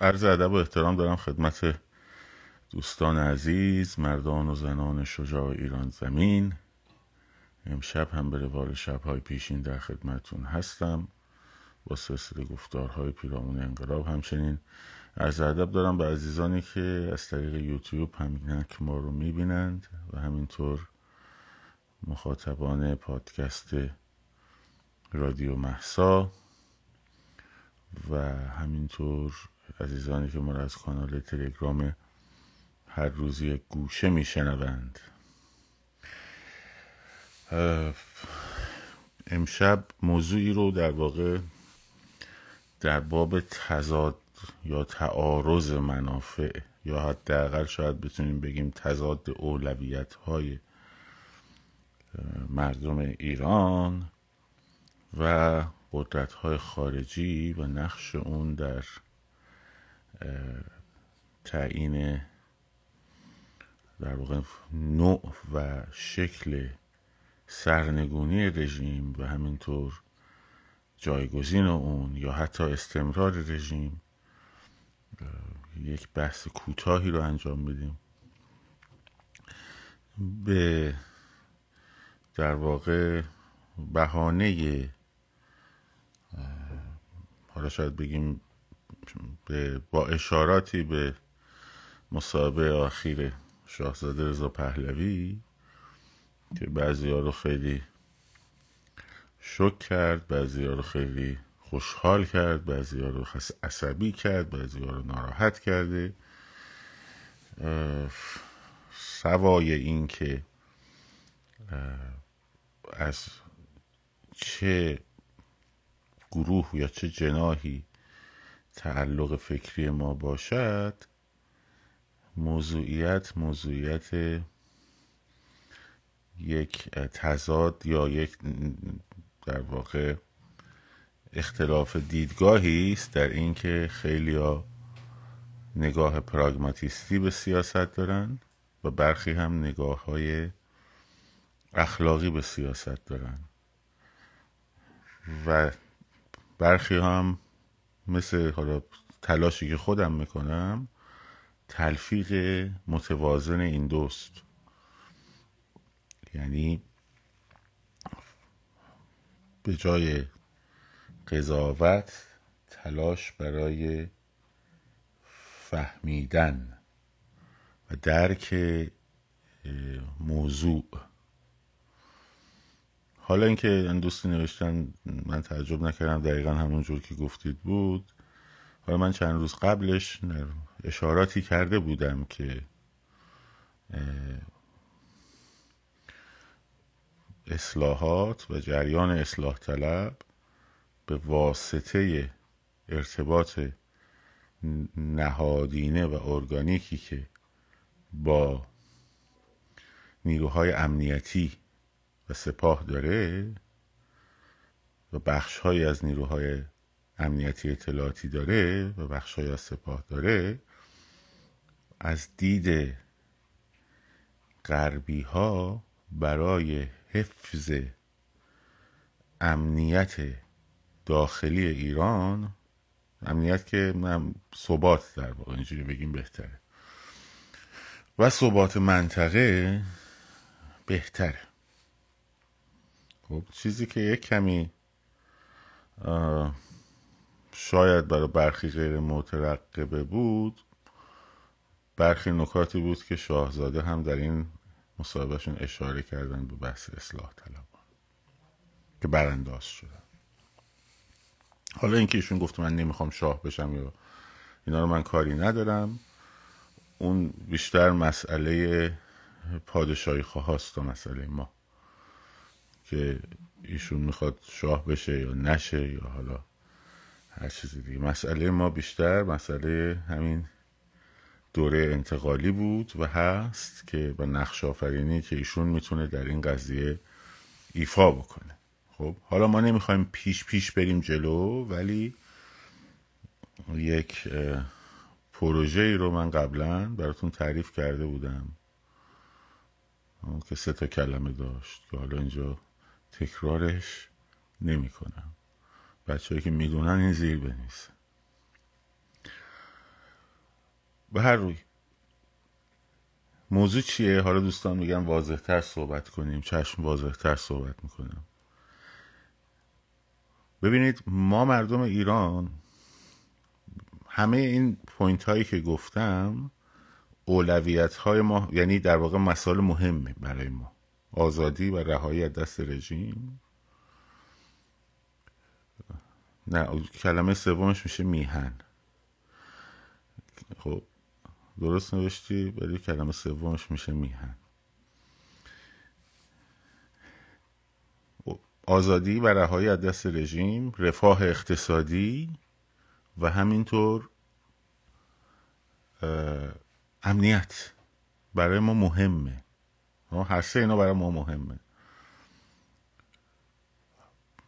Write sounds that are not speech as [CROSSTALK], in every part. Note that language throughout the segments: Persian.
عرض ادب و احترام دارم خدمت دوستان عزیز مردان و زنان شجاع ایران زمین. امشب هم به روال شبهای پیشین در خدمتون هستم. با سلسله گفتارهای پیرامون انقلاب همچنین عرض ادب دارم به عزیزانی که از طریق یوتیوب هم که ما رو می‌بینند و همینطور مخاطبان پادکست رادیو محسا و همینطور عزیزانی که ما از کانال تلگرام هر روزی گوشه میشنوند. امشب موضوعی رو در واقع در باب تضاد یا تعارض منافع یا حداقل شاید بتونیم بگیم تضاد اولویت های مردم ایران و قدرت های خارجی و نقش اون در تعیین در واقع نوع و شکل سرنگونی رژیم و همینطور جایگزین اون یا حتی استمرار رژیم یک بحث کوتاهی رو انجام میدیم. به در واقع بهانه حالا شاید بگیم با اشاراتی به مصاحبه آخیر شاهزاده رضا پهلوی که بعضی ها رو خیلی شک کرد بعضی ها رو خیلی خوشحال کرد بعضی ها رو عصبی کرد بعضی ها رو ناراحت کرده. سوای این که از چه گروه یا چه جناهی تعلق فکری ما باشد موضوعیت موضوعیت یک تضاد یا یک در واقع اختلاف دیدگاهی است در اینکه خیلی نگاه پراگماتیستی به سیاست دارن و برخی هم نگاه های اخلاقی به سیاست دارن. و برخی هم مثل حالا تلاشی که خودم می‌کنم تلفیق متوازن این دوست. یعنی به جای قضاوت تلاش برای فهمیدن و درک موضوع. حالا اینکه این دوستی نوشتن من تعجب نکردم دقیقا همون جور که گفتید بود. حالا من چند روز قبلش اشاراتی کرده بودم که اصلاحات و جریان اصلاح طلب به واسطه ارتباط نهادینه و ارگانیکی که با نیروهای امنیتی سپاه داره و بخش از نیروهای امنیتی اطلاعاتی داره و بخش از سپاه داره. از دید غربی ها برای حفظ امنیت داخلی ایران امنیت که من ثبات در واقع اینجوری بگیم بهتره. و ثبات منطقه بهتره. خب چیزی که یک کمی شاید برای برخی غیر مترقبه بود برخی نکاتی بود که شاهزاده هم در این مصاحبهشون اشاره کردن به بحث اصلاح طلبان که برانداز شدن. حالا اینکه ایشون گفت من نمی‌خوام شاه بشم یا اینا رو من کاری ندارم اون بیشتر مسئله پادشاهی خواهاست تا مسئله ما. که ایشون می‌خواد شاه بشه یا نشه یا حالا هر چیزی دیگه. مسئله ما بیشتر مسئله همین دوره انتقالی بود و هست که با نقش آفرینی که ایشون می‌تونه در این قضیه ایفا بکنه. خب حالا ما نمی‌خوایم پیش پیش بریم جلو ولی یک پروژه ای رو من قبلا براتون تعریف کرده بودم. که سه تا کلمه داشت که حالا اینجا تکرارش نمی کنم. بچه که می‌دونن این زیر بنویسن. به هر روی. موضوع چیه؟ حالا دوستان میگن واضح تر صحبت کنیم. چشم واضح تر صحبت می‌کنم. ببینید ما مردم ایران همه این پوینت هایی که گفتم اولویت های ما یعنی در واقع مسائل مهمه برای ما. آزادی و رهایی از دست رژیم؟ نه کلمه سومش میشه میهن. خب درست نوشتی ولی کلمه سومش میشه میهن. آزادی و رهایی از دست رژیم رفاه اقتصادی و همینطور امنیت. برای ما مهمه. هر سه اینا برای ما مهمه.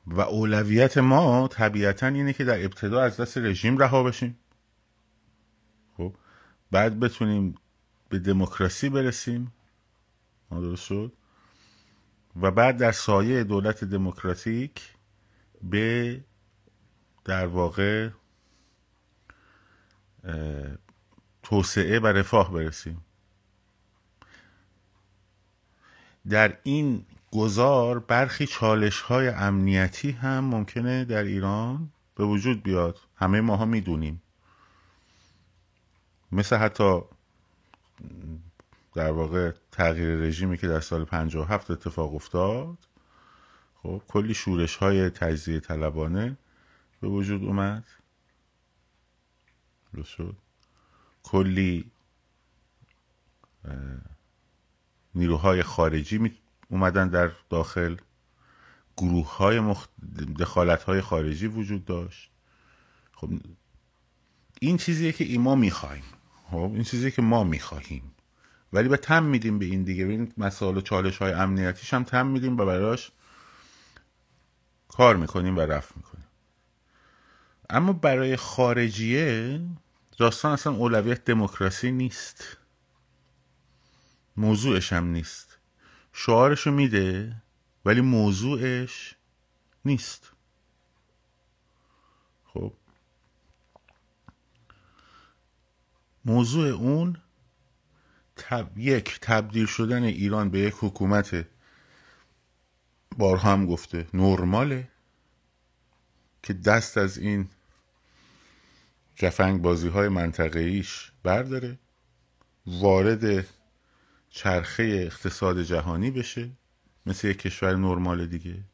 و اولویت ما طبیعتا اینه که در ابتدا از دست رژیم رها بشیم. خب بعد بتونیم به دموکراسی برسیم. درست شد. و بعد در سایه دولت دموکراتیک به در واقع توسعه و رفاه برسیم. در این گذار برخی چالش های امنیتی هم ممکنه در ایران به وجود بیاد. همه ماها می‌دونیم. مثل حتی در واقع تغییر رژیمی که در سال 57 اتفاق افتاد خب کلی شورش های تجزیه طلبانه به وجود اومد. کلی نیروهای خارجی اومدن در داخل. گروه های مخ... دخالت های خارجی وجود داشت. خب این چیزیه که ما می‌خواهیم. خب این چیزیه که ما می‌خواهیم. ولی به تم میدیم به این دیگه. این مسائل و چالش های امنیتیش هم تم میدیم و براش کار می‌کنیم و رفت می‌کنیم. اما برای خارجیه داستان اصلا اولویت دموکراسی نیست. موضوعش هم نیست. شعارشو میده ولی موضوعش نیست. خب. موضوع اون تب... یک تبدیل شدن ایران به یک حکومت بارها هم گفته نرماله که دست از این جفنگ بازی های منطقه ایش برداره وارد چرخه اقتصاد جهانی بشه. مثل یک کشور نرمال دیگه.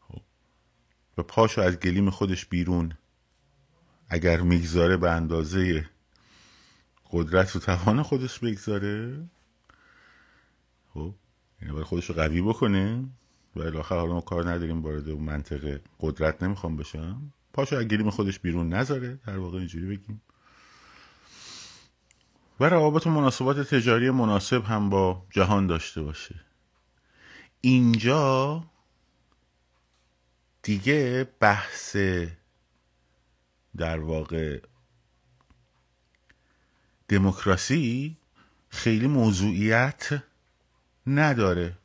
خب. و پاشو از گلیم خودش بیرون. اگر می‌گذاره به اندازه قدرت و توان خودش بگذاره. خب. یعنی باید خودش رو قوی بکنه. و الاخر حالا ما کار نداریم وارد منطقه قدرت نمی‌خوام بشم. پاشو از گلیم خودش بیرون نذاره. در واقع اینجوری بگیم. و روابط و مناسبات تجاری مناسب هم با جهان داشته باشه. اینجا دیگه بحث در واقع دموکراسی خیلی موضوعیت نداره.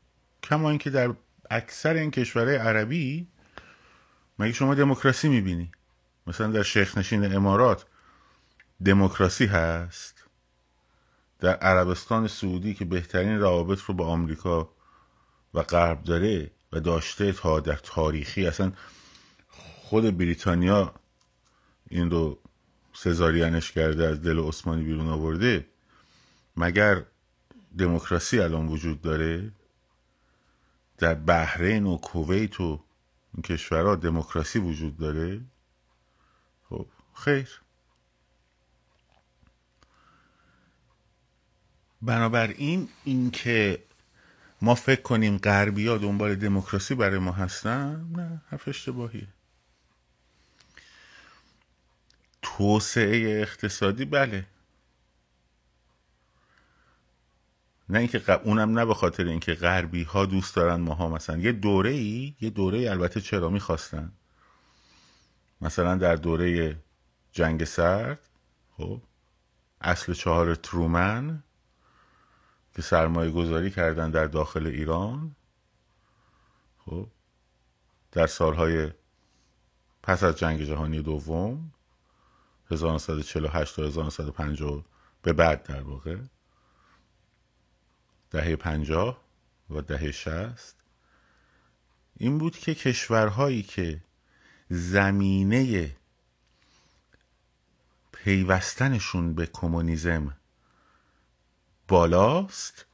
کما اینکه در اکثر این کشورهای عربی مگه شما دموکراسی می‌بینی؟ مثلا در شیخ نشین امارات دموکراسی هست؟ در عربستان سعودی که بهترین روابط رو با آمریکا و غرب داره و داشته تا در تاریخی اصلا خود بریتانیا این رو سزارینش کرده از دل عثمانی بیرون آورده. مگر دموکراسی الان وجود داره؟ در بحرین و کویت و این کشورها دموکراسی وجود داره؟ خب خیر. بنابراین اینکه ما فکر کنیم غربی ها دنبال دموکراسی برای ما هستن نه حرف اشتباهیه. توسعه اقتصادی بله. نه اینکه اونم نه به خاطر اینکه غربی ها دوست دارن ماها مثلا. یه دوره ای یه دوره ای البته چرا می‌خواستن. مثلا در دوره جنگ سرد خب اصل چهار ترومن که سرمایه گذاری کردن در داخل ایران خب در سالهای پس از جنگ جهانی دوم 1948 تا 1950 به بعد در واقع دهه 50 و دهه 60 این بود که کشورهایی که زمینه پیوستنشون به کمونیسم بالاست؟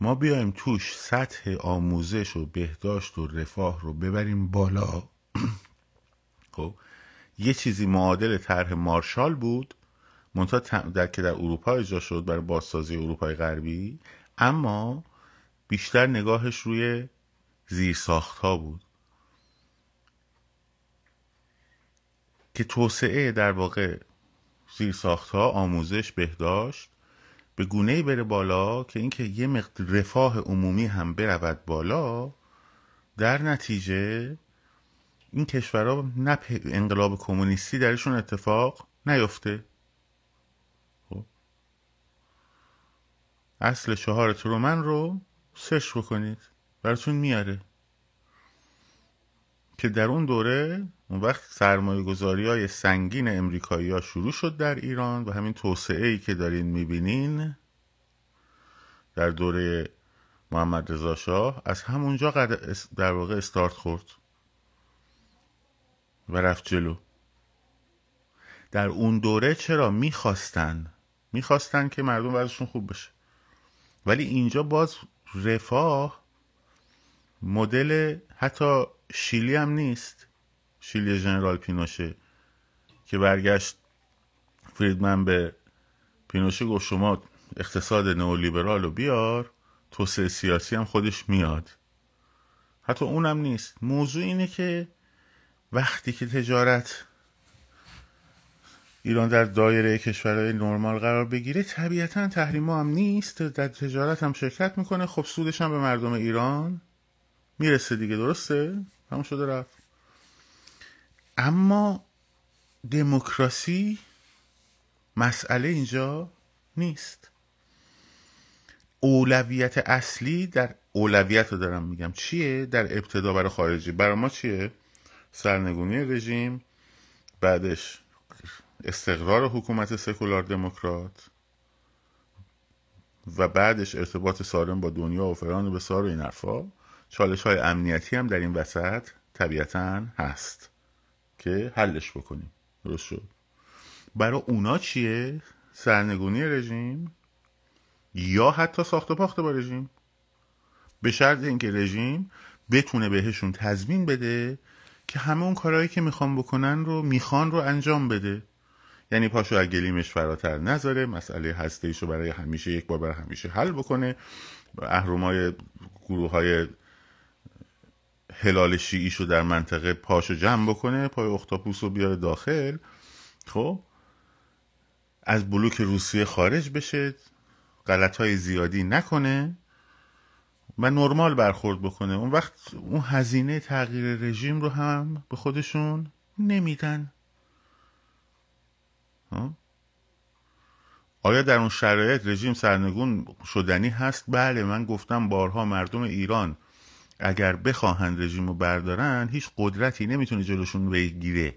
ما بیایم توش سطح آموزش و بهداشت و رفاه رو ببریم بالا. [CLEARS THROAT] خب یه چیزی معادل طرح مارشال بود منتها در که در اروپا اجرا شد برای بازسازی اروپای غربی اما بیشتر نگاهش روی زیرساخت ها بود. که توسعه در واقع زیرساخت ها آموزش بهداشت به گونه بره بالا که اینکه یه مقدار رفاه عمومی هم برود بالا در نتیجه این کشورها نه انقلاب کمونیستی درشون اتفاق نیفته. خب. اصل چهار ترومن رو سرچ بکنید. براتون میاره. که در اون دوره اون وقت سرمایه گذاری های سنگین امریکایی ها شروع شد در ایران و همین توسعه ای که دارین می‌بینین در دوره محمد رضا شاه از همونجا در واقع استارت خورد و رفت جلو. در اون دوره چرا می‌خواستن؟ می‌خواستن که مردم وضعشون خوب بشه. ولی اینجا باز رفاه مدل حتی شیلی هم نیست. شیلی ژنرال پینوشه که برگشت فریدمن به پینوشه گفت شما اقتصاد نئولیبرال رو بیار توسعه سیاسی هم خودش میاد. حتی اونم نیست. موضوع اینه که وقتی که تجارت ایران در دایره کشورهای نرمال قرار بگیره طبیعتا تحریم هم نیست. در تجارت هم شرکت می‌کنه. خب سودش هم به مردم ایران می‌رسه دیگه. درسته؟ همون شده رفت. اما دموکراسی مسئله اینجا نیست. اولویت اصلی در اولویت رو دارم میگم. چیه در ابتدا برای خارجی؟ برای ما چیه؟ سرنگونی رژیم بعدش استقرار حکومت سکولار دموکرات و بعدش ارتباط سالم با دنیا و فران و بسار و این حرفا. چالش های امنیتی هم در این وسط طبیعتا هست. که حلش بکنیم. درست شد. برای اونا چیه؟ سرنگونی رژیم یا حتی ساخت و پاخت با رژیم. به شرط اینکه رژیم بتونه بهشون تضمین بده که همه اون کارهایی که می‌خوان بکنن رو می‌خوان رو انجام بده. یعنی پاشو از گلیمش فراتر نذاره مسئله هسته رو برای همیشه یک بار برای همیشه حل بکنه. اهرمای گروه های هلال شیعیش رو در منطقه پاشو جمع بکنه پای اختاپوس رو بیاره داخل. خب؟ از بلوک روسیه خارج بشه غلط های زیادی نکنه و نرمال برخورد بکنه. اون وقت اون هزینه تغییر رژیم رو هم به خودشون نمیدن. آیا در اون شرایط رژیم سرنگون شدنی هست؟ بله من گفتم بارها مردم ایران اگر بخواهند رژیم رو بردارن هیچ قدرتی نمی‌تونه جلوشون بگیره.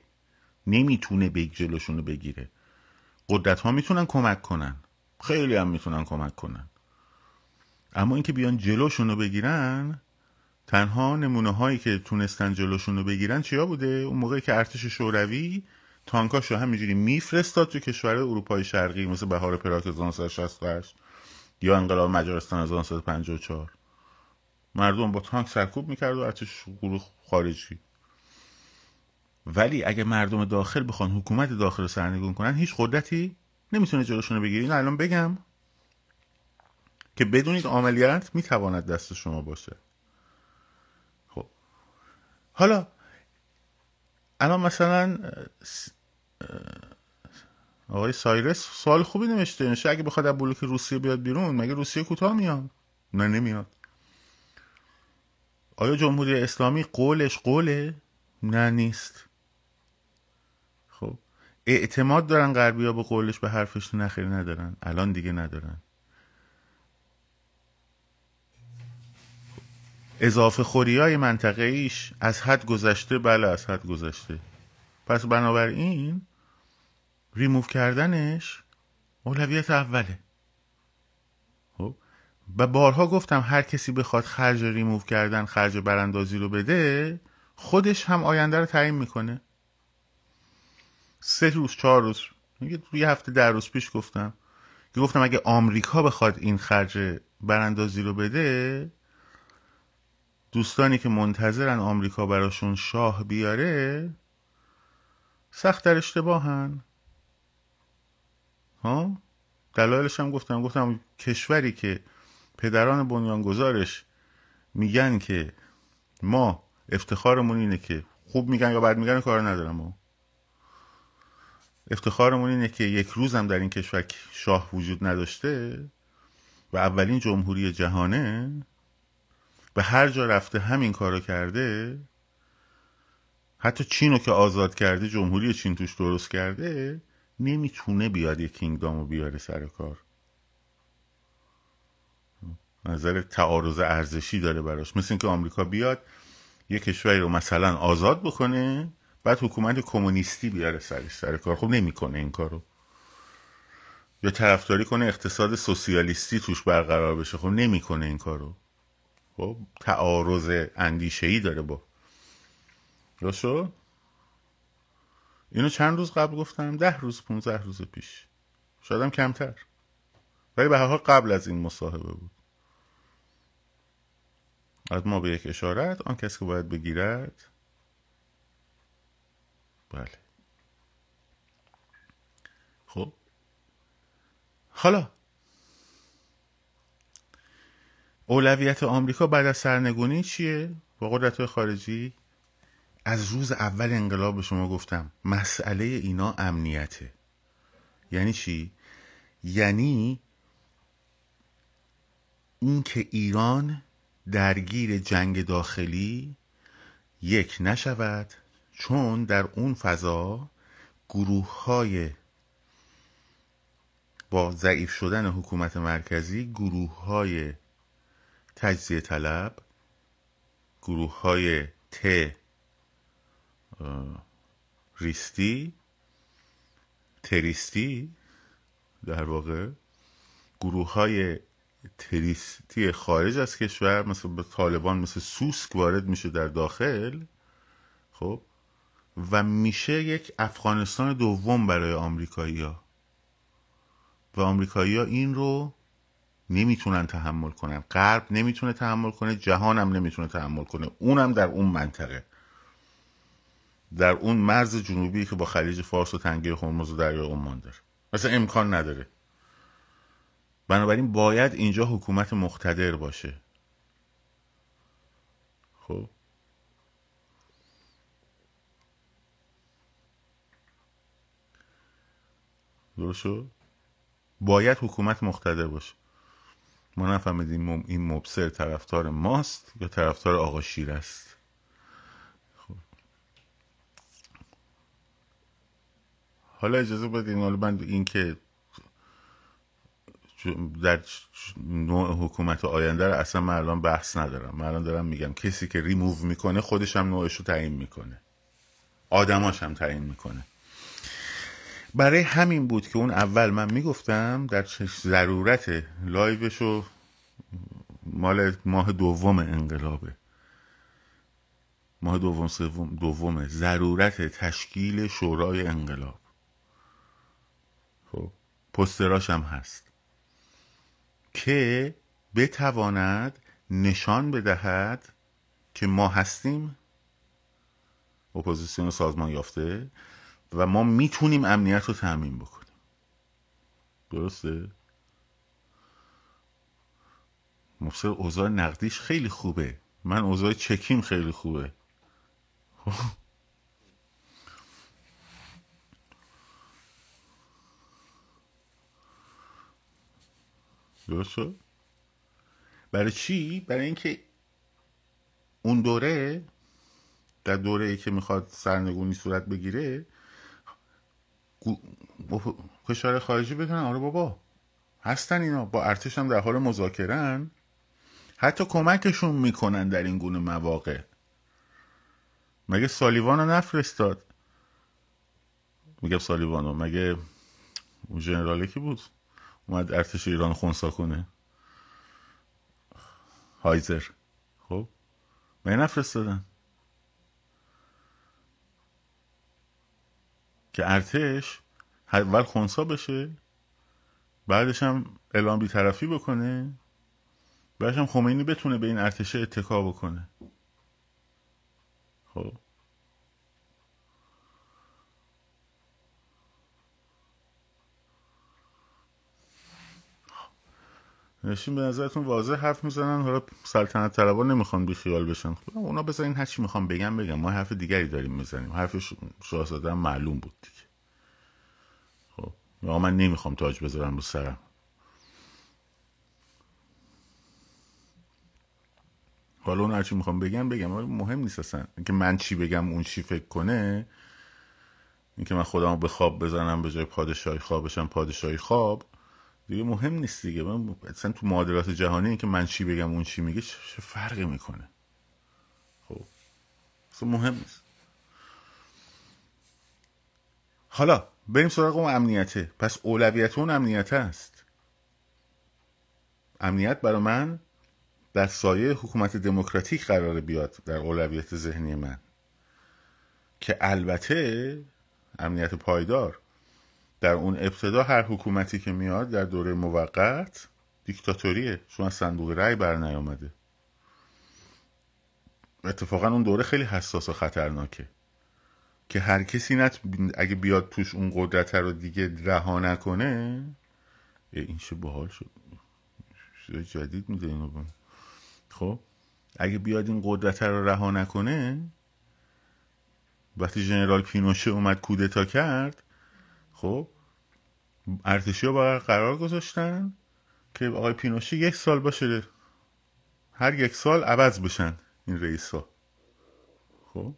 نمی‌تونه به جلوشون بگیره. قدرت ها می‌تونن کمک کنن. خیلی هم می‌تونن کمک کنن. اما اینکه بیان جلوشون رو بگیرن تنها نمونه هایی که تونستن جلوشون رو بگیرن چیا بوده؟ اون موقعی که ارتش شوروی تانکاشو همینجوری میفرستاد تو کشور اروپای شرقی مثل بهار پراگ 1968 یا انقلاب مجارستان 1954 مردم با تانک سرکوب می‌کرد و ارتش گروه خارجی. ولی اگه مردم داخل بخوان حکومت داخل رو سرنگون کنن هیچ قدرتی نمی‌تونه جلوشون رو بگیری الان بگم که بدونید عملیات می‌تواند دست شما باشه. خب. حالا الان مثلا آقای سایرس سوال خوبی نوشته. اگه بخواد از بلوک روسیه بیاد بیرون مگه روسیه کوتاه میاد؟ نه نمیاد. آیا جمهوری اسلامی قولش قوله؟ نه نیست. خب اعتماد دارن غربی ها به قولش به حرفش نخیر ندارن. الان دیگه ندارن. اضافه خوری های منطقه ایش از حد گذشته بله از حد گذشته. پس بنابراین ریموو کردنش اولویت اوله. و بارها گفتم هر کسی بخواد خرج ریموو کردن خرج براندازی رو بده خودش هم آینده رو تعیین می‌کنه. سه روز چهار روز یه هفته در روز پیش گفتم. که گفتم اگه آمریکا بخواد این خرج براندازی رو بده دوستانی که منتظرن آمریکا براشون شاه بیاره سخت در اشتباهن. ها؟ دلایلش هم گفتم. گفتم کشوری که پدران بنیانگذارش میگن که ما افتخارمون اینه که خوب میگن یا بد میگن کار ندارم افتخارمون اینه که یک روزم در این کشور شاه وجود نداشته و اولین جمهوری جهانه به هر جا رفته همین کارو کرده حتی چین رو که آزاد کرده جمهوری چین توش درست کرده نمی‌تونه بیاد یک کینگدام رو بیاره سر کار. نظر تعارض ارزشی داره براش. مثل اینکه آمریکا بیاد یه کشوری رو مثلا آزاد بکنه بعد حکومت کمونیستی بیاره سرش سر کار. خب نمی‌کنه این کارو. یا طرفداری کنه اقتصاد سوسیالیستی توش برقرار بشه. خب نمی‌کنه این کارو. خب تعارض اندیشه ای داره با. درست اینو چند روز قبل گفتم. ده روز پونزه روز پیش. شادم کمتر. ولی به هر حال قبل از این مصاحبه بود. از ما به یک اشارت آن کسی که باید بگیرد. بله. خب. حالا. اولویت آمریکا بعد از سرنگونی چیه؟ با قدرت خارجی؟ از روز اول انقلاب به شما گفتم مسئله اینا امنیته. یعنی چی؟ یعنی اینکه ایران درگیر جنگ داخلی یک نشود چون در اون فضا گروه های با ضعیف شدن حکومت مرکزی گروه های تجزیه طلب گروه های ت ریستی تریستی در واقع گروه های تریستی خارج از کشور مثل به طالبان مثل سوسک وارد میشه در داخل خب؟ و میشه یک افغانستان دوم برای آمریکایی و آمریکایی این رو نمی‌تونن تحمل کنن. غرب نمی‌تونه تحمل کنه جهان هم نمی‌تونه تحمل کنه. اونم در اون منطقه. در اون مرز جنوبی که با خلیج فارس و تنگه هرمز و دریای عمان داره مثلا امکان نداره. بنابراین باید اینجا حکومت مقتدر باشه. خب؟ درست باید حکومت مقتدر باشه. ما نفهمیدیم این مبصر طرفدار ماست یا طرفدار آقا شیر است. خب. حالا اجازه بدین حالا من این که در نوع حکومت آینده رو اصلا من الان بحث ندارم. من الان دارم میگم کسی که ریموو می‌کنه خودش هم نوعش رو تعیین می‌کنه. آدماش هم تعیین می‌کنه. برای همین بود که اون اول من می‌گفتم در ضرورت لایوش و مال ماه دوم انقلابه. ماه دوم سوم دومه ضرورت تشکیل شورای انقلاب. خب پستراش هم هست. که بتواند نشان بدهد که ما هستیم. اپوزیسیون سازمان یافته و ما می‌تونیم امنیت رو تعمین بکنیم. درسته؟ مفسر اوضاع نقدیش خیلی خوبه. من اوضاع چکیم خیلی خوبه. درست برای چی؟ برای اینکه اون دوره در دوره ای که می‌خواد سرنگونی صورت بگیره کشور خارجی بدونن آره بابا. هستن اینا. با ارتش هم در حال مذاکرن. حتی کمکشون می‌کنن در این گونه مواقع. مگه سالیوان رو نفرستاد؟ میگم سالیوانو. مگه اون جنراله کی بود؟ اومد ارتش ایران خونسا کنه. هایزر. خب؟ من نفرستادن که ارتش اول خونسا بشه بعدش هم اعلام بیطرفی بکنه بعدش هم خمینی بتونه به این ارتش اتکا بکنه. خب؟ نشین به نظرتون واضح حرف می‌زنن؟ حالا سلطنت طلبا نمی‌خوان بی خیال بشن. خب اونا بزنین هر چی می‌خوام بگم بگم ما حرف دیگری داریم می‌زنیم. حرف شاهزاده معلوم بود دیگه. خب من نمی‌خوام تاج بذارم رو سرم. حالا اون هرچی می‌خوام بگم بگم مهم نیست اصلا. اینکه من چی بگم اون چی فکر کنه اینکه من خودم به خواب بزنم به جای پادشاهی خوابشم پادشاهی خواب دیگه مهم نیست دیگه. من اصلا تو معادلات جهانی اینکه من چی بگم اون چی میگه چه فرقی می‌کنه؟ خب. اصلا مهم نیست. حالا بریم سراغ اون امنیته. پس اولویت اون امنیت است امنیت برای من در سایه حکومت دموکراتیک قرار بیاد در اولویت ذهنی من. که البته امنیت پایدار در اون ابتدا هر حکومتی که میاد در دوره موقت دیکتاتوریه. چون از صندوق رأی بر نیامده. اتفاقا اون دوره خیلی حساس و خطرناکه. که هر کسی نت اگه بیاد توش اون قدرت رو دیگه رها نکنه این چه باحال شد. جدید میده اینو خب اگه بیاد این قدرت رو رها نکنه وقتی ژنرال پینوشه اومد کودتا کرد خب ارتشی ها قرار گذاشتن که آقای پینوشه یک سال باشه هر یک سال عوض بشن این رئیس ها خب؟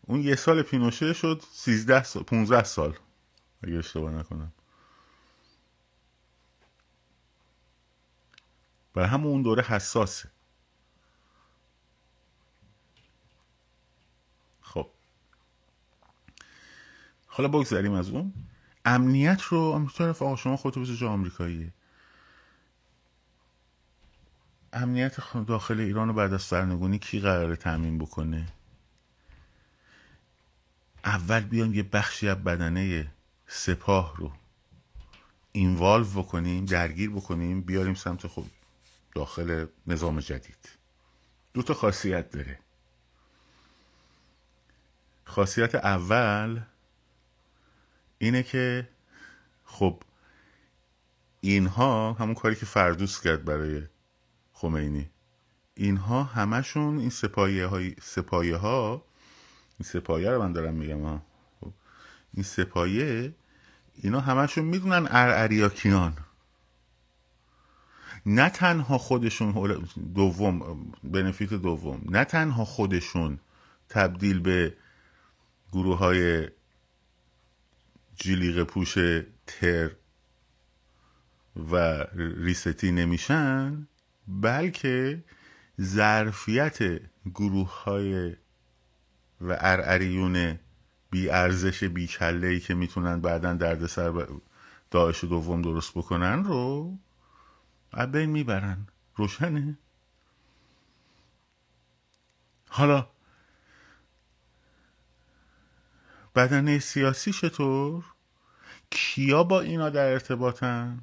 اون یه سال پینوشه شد سیزده سال پونزده سال اگه اشتباه نکنم. برای همون اون دوره حساسه خب حالا بگذاریم از اون. امنیت رو طرف آقا شما خودتو جا آمریکاییه. امنیت داخل ایران رو بعد از سرنگونی کی قراره تامین بکنه؟ اول بیان یه بخشی از بدنه سپاه رو اینوالو بکنیم درگیر بکنیم بیاریم سمت خود داخل نظام جدید. دو تا خاصیت داره. خاصیت اول اینه که خب اینها همون کاری که فردوس کرد برای خمینی. اینها همشون این سپایه های سپایه ها این سپایه رو من دارم میگم ها. خب این سپایه اینا همشون می‌دونن ارعریاکیان نه تنها خودشون دوم بنفیت دوم نه تنها خودشون تبدیل به گروه های جلیق پوش تر و ریستی نمیشن بلکه ظرفیت گروه های و ارعریون بی ارزش بی کله که می‌تونن بعدا دردسر داعش دوم درست بکنن رو بین می‌برن. روشنه. حالا بدنه سیاسی چطور؟ کیا با اینا در ارتباطن؟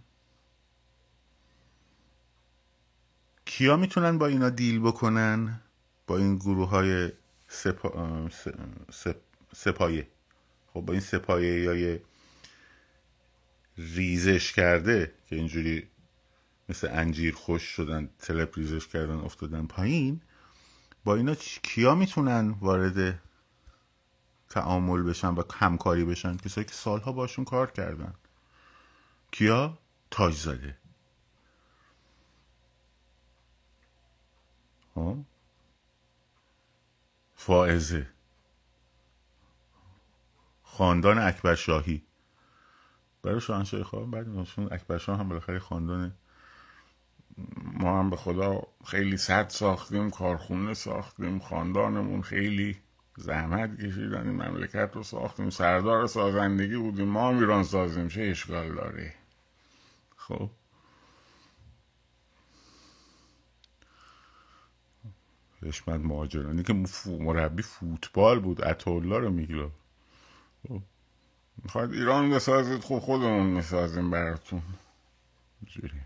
کیا می‌تونن با اینا دیل بکنن؟ با این گروه های سپا... سپایه. خب با این سپایه یا ریزش کرده که اینجوری مثل انجیر خوش شدن تلپ ریزش کردن افتادن پایین با اینا کیا می‌تونن وارد تعامل بشن و همکاری بشن. کسایی که سالها باشون کار کردن. کیا؟ تاج زده ها فائزه. خاندان اکبر شاهی برای شاهنشاهی خواه بعد اکبر شاه هم بالاخره خاندان ما هم به خدا خیلی سد ساختیم کارخونه ساختیم خاندانمون خیلی زحمت کشیدن این مملکت رو ساختیم. سردار سازندگی بودیم. ما هم ایران سازیم. چه اشکال داره؟ خب. حشمت مهاجرانی که مربی فوتبال بود. اتولا رو می‌گیره خب. می‌خواد ایران بسازید؟ خب خودمون می‌سازیم براتون. جوری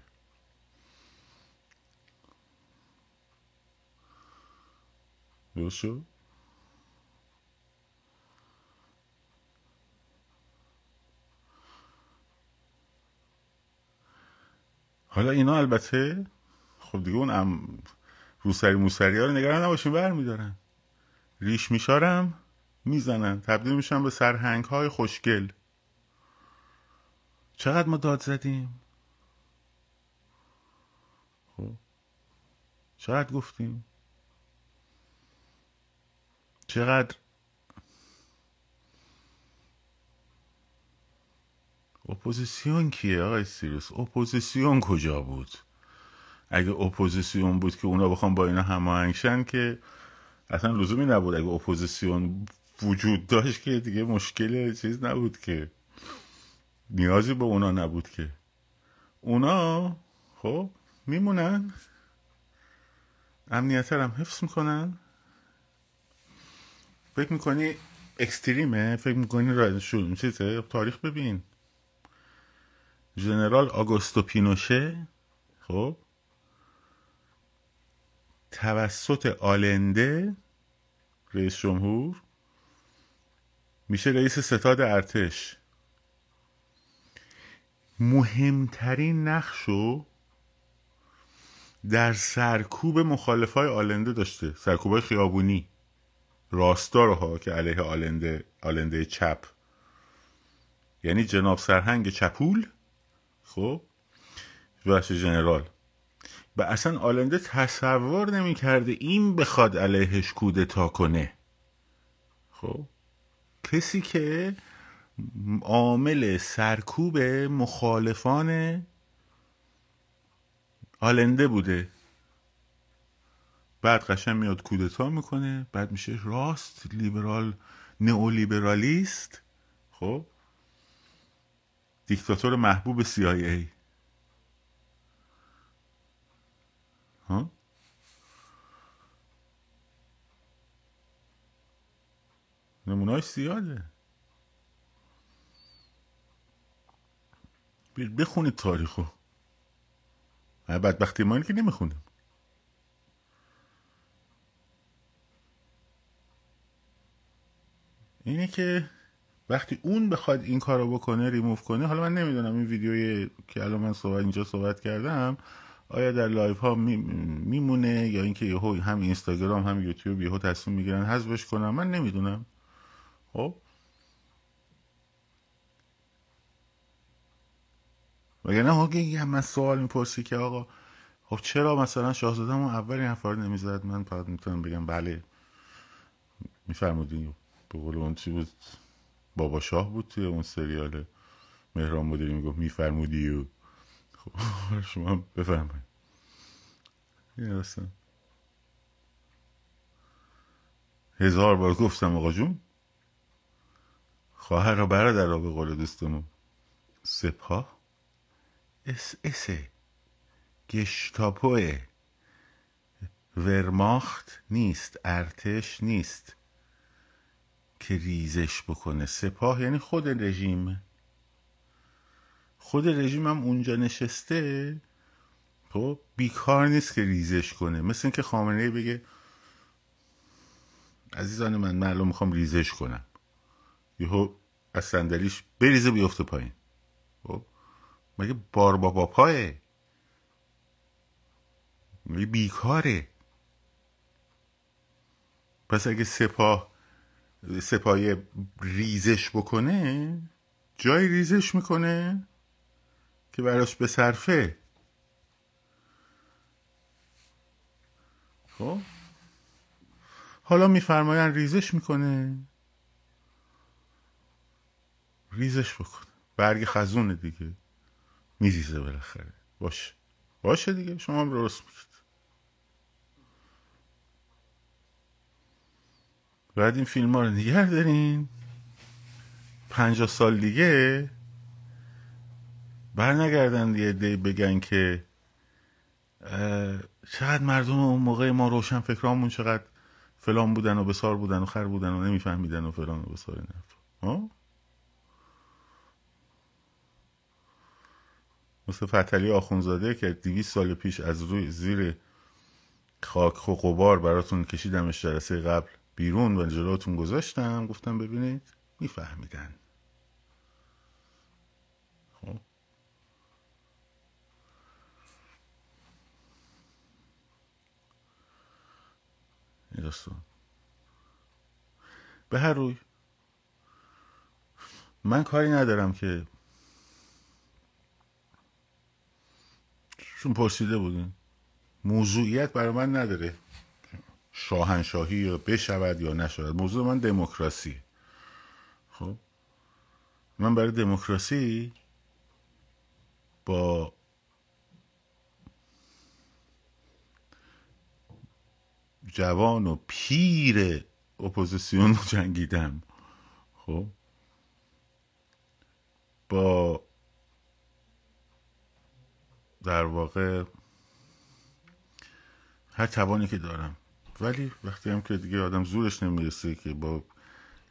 درست شد؟ حالا اینا البته خب دیگه اون ام روسری موسری ها رو نگران نباشین برمیدارن. ریش میشارم می‌زنن. تبدیل میشن به سرهنگ های خوشگل. چقدر ما داد زدیم؟ خب. چقدر گفتیم؟ چقدر اپوزیسیون کیه آقای سیروس اپوزیسیون کجا بود؟ اگه اپوزیسیون بود که اونا بخوام با اینا هماهنگشن که اصلا لزومی نبود. اگه اپوزیسیون وجود داشت که دیگه مشکل چیز نبود که. نیازی به اونا نبود که. اونا خب میمونن. امنیت هم حفظ می‌کنن. فکر می‌کنی اکستریمه؟ فکر می‌کنی را چیزه؟ تاریخ ببین. ژنرال آگوستو پینوشه خب توسط آلنده رئیس جمهور میشه رئیس ستاد ارتش. مهمترین نقشو در سرکوب مخالفای آلنده داشته سرکوبای خیابونی. راستار ها که علیه آلنده آلنده چپ. یعنی جناب سرهنگ چپول خب؟ بخش جنرال. و اصلا آلنده تصور نمی‌کرده این بخواد علیهش کودتا کنه. خب؟ کسی که عامل سرکوب مخالفان آلنده بوده. بعد قشن میاد کودتا می‌کنه بعد میشه راست لیبرال نئولیبرالیست. خب؟ دیکتاتور محبوب CIA ها؟ نمونهاش زیاده بخونید تاریخو. بدبختی ما که نمی‌خونیم. اینه که وقتی اون بخواد این کارو بکنه ریموف کنه حالا من نمی‌دونم این ویدیوی که الان من صحبت اینجا صحبت کردم آیا در live ها میمونه یا اینکه یهو هم اینستاگرام هم یوتیوب یهو تصمیم می‌گیرن حذفش کنم من نمی‌دونم. خب؟ وگرنه ها من سوال می‌پرسی که آقا خب چرا مثلا شاهزاده اون اول این حرفا نمی‌زد؟ من فقط می‌تونم بگم بله. میفرمودین. به قول اون چی بود؟ بابا شاه بود توی اون سریال مهران مدیری می‌گفت میفرمودی و خب شما بفرمایید. این هزار بار گفتم آقا جون. خواهر را برادر را به قول دوستمون. سپاه. اس اسه گشتاپوه. ورماخت نیست ارتش نیست. که ریزش بکنه. سپاه یعنی خود رژیم. خود رژیم هم اونجا نشسته تو بیکار نیست که ریزش کنه. مثل اینکه خامنه بگه عزیزان من معلوم می‌خوام ریزش کنم. یهو از صندلیش بریزه بیفته پایین. خب مگه بار با پایه؟ مگه بیکاره؟ پس اگه سپاه سپاهی ریزش بکنه جای ریزش می‌کنه که براش به صرفه خب؟ حالا میفرماین ریزش می‌کنه. ریزش بکن. برگ خزونه دیگه. میریزه بالاخره. باشه. باشه دیگه. شما هم درست میگید بعد این فیلم ها رو نگه دارین. پنجاه سال دیگه بر نگردن یه دی بگن که چقدر مردم اون موقع ما روشن فکرامون چقدر فلان بودن و بسار بودن و خر بودن و نمیفهمیدن و فلان و بسار ها؟ مثل فتلی آخونزاده که دیویس سال پیش از روی زیر خاک و غبار براتون کشیدمش جلسه قبل. بیرون و جلوتون گذاشتم گفتم ببینید میفهمیدن. خب. به هر روی. من کاری ندارم که چون پرسیده بودین. موضوعیت برای من نداره. شاهنشاهی یا بشود یا نشود. موضوع من دموکراسی. خب؟ من برای دموکراسی با جوان و پیر اپوزیسیون جنگیدم. خب؟ با در واقع هر توانی که دارم. ولی وقتی هم که دیگه آدم زورش نمی‌رسه که با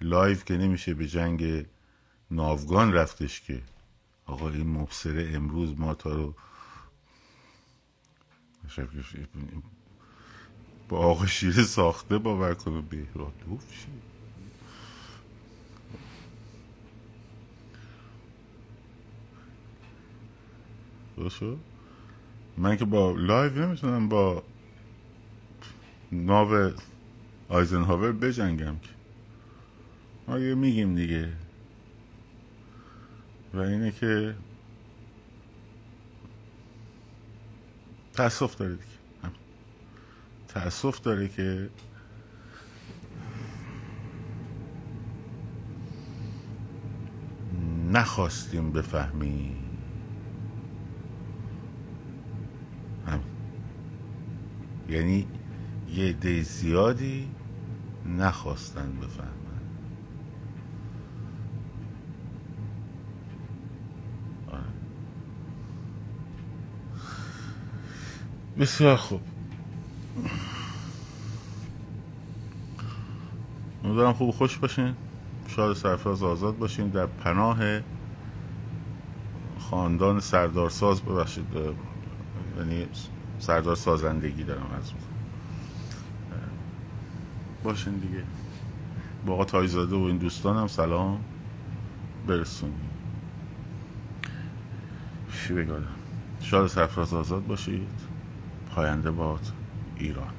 لایف که نمیشه به جنگ ناوگان رفتش که آقا این مبصره امروز ما تا رو با آقا شیره ساخته باور کنه بهرادوف شد؟ من که با live نمی‌تونم با ناو آیزنهاور بجنگم که. ما یه میگیم دیگه. و اینه که تاسف داره دیگه. تاسف داره که نخواستیم بفهمیم. یعنی یه عده زیادی نخواستن بفهمن. آره. بسیار خوب. امیدوارم خوب خوش باشین. شاد سرفراز آزاد باشین. در پناه خاندان سردارساز. ببخشید یعنی سردار سازندگی دارم از باشین دیگه. با آقا تایزاده و این دوستانم سلام. برسونی چی بگم؟ شاد سرفراز آزاد باشید. پاینده باد ایران.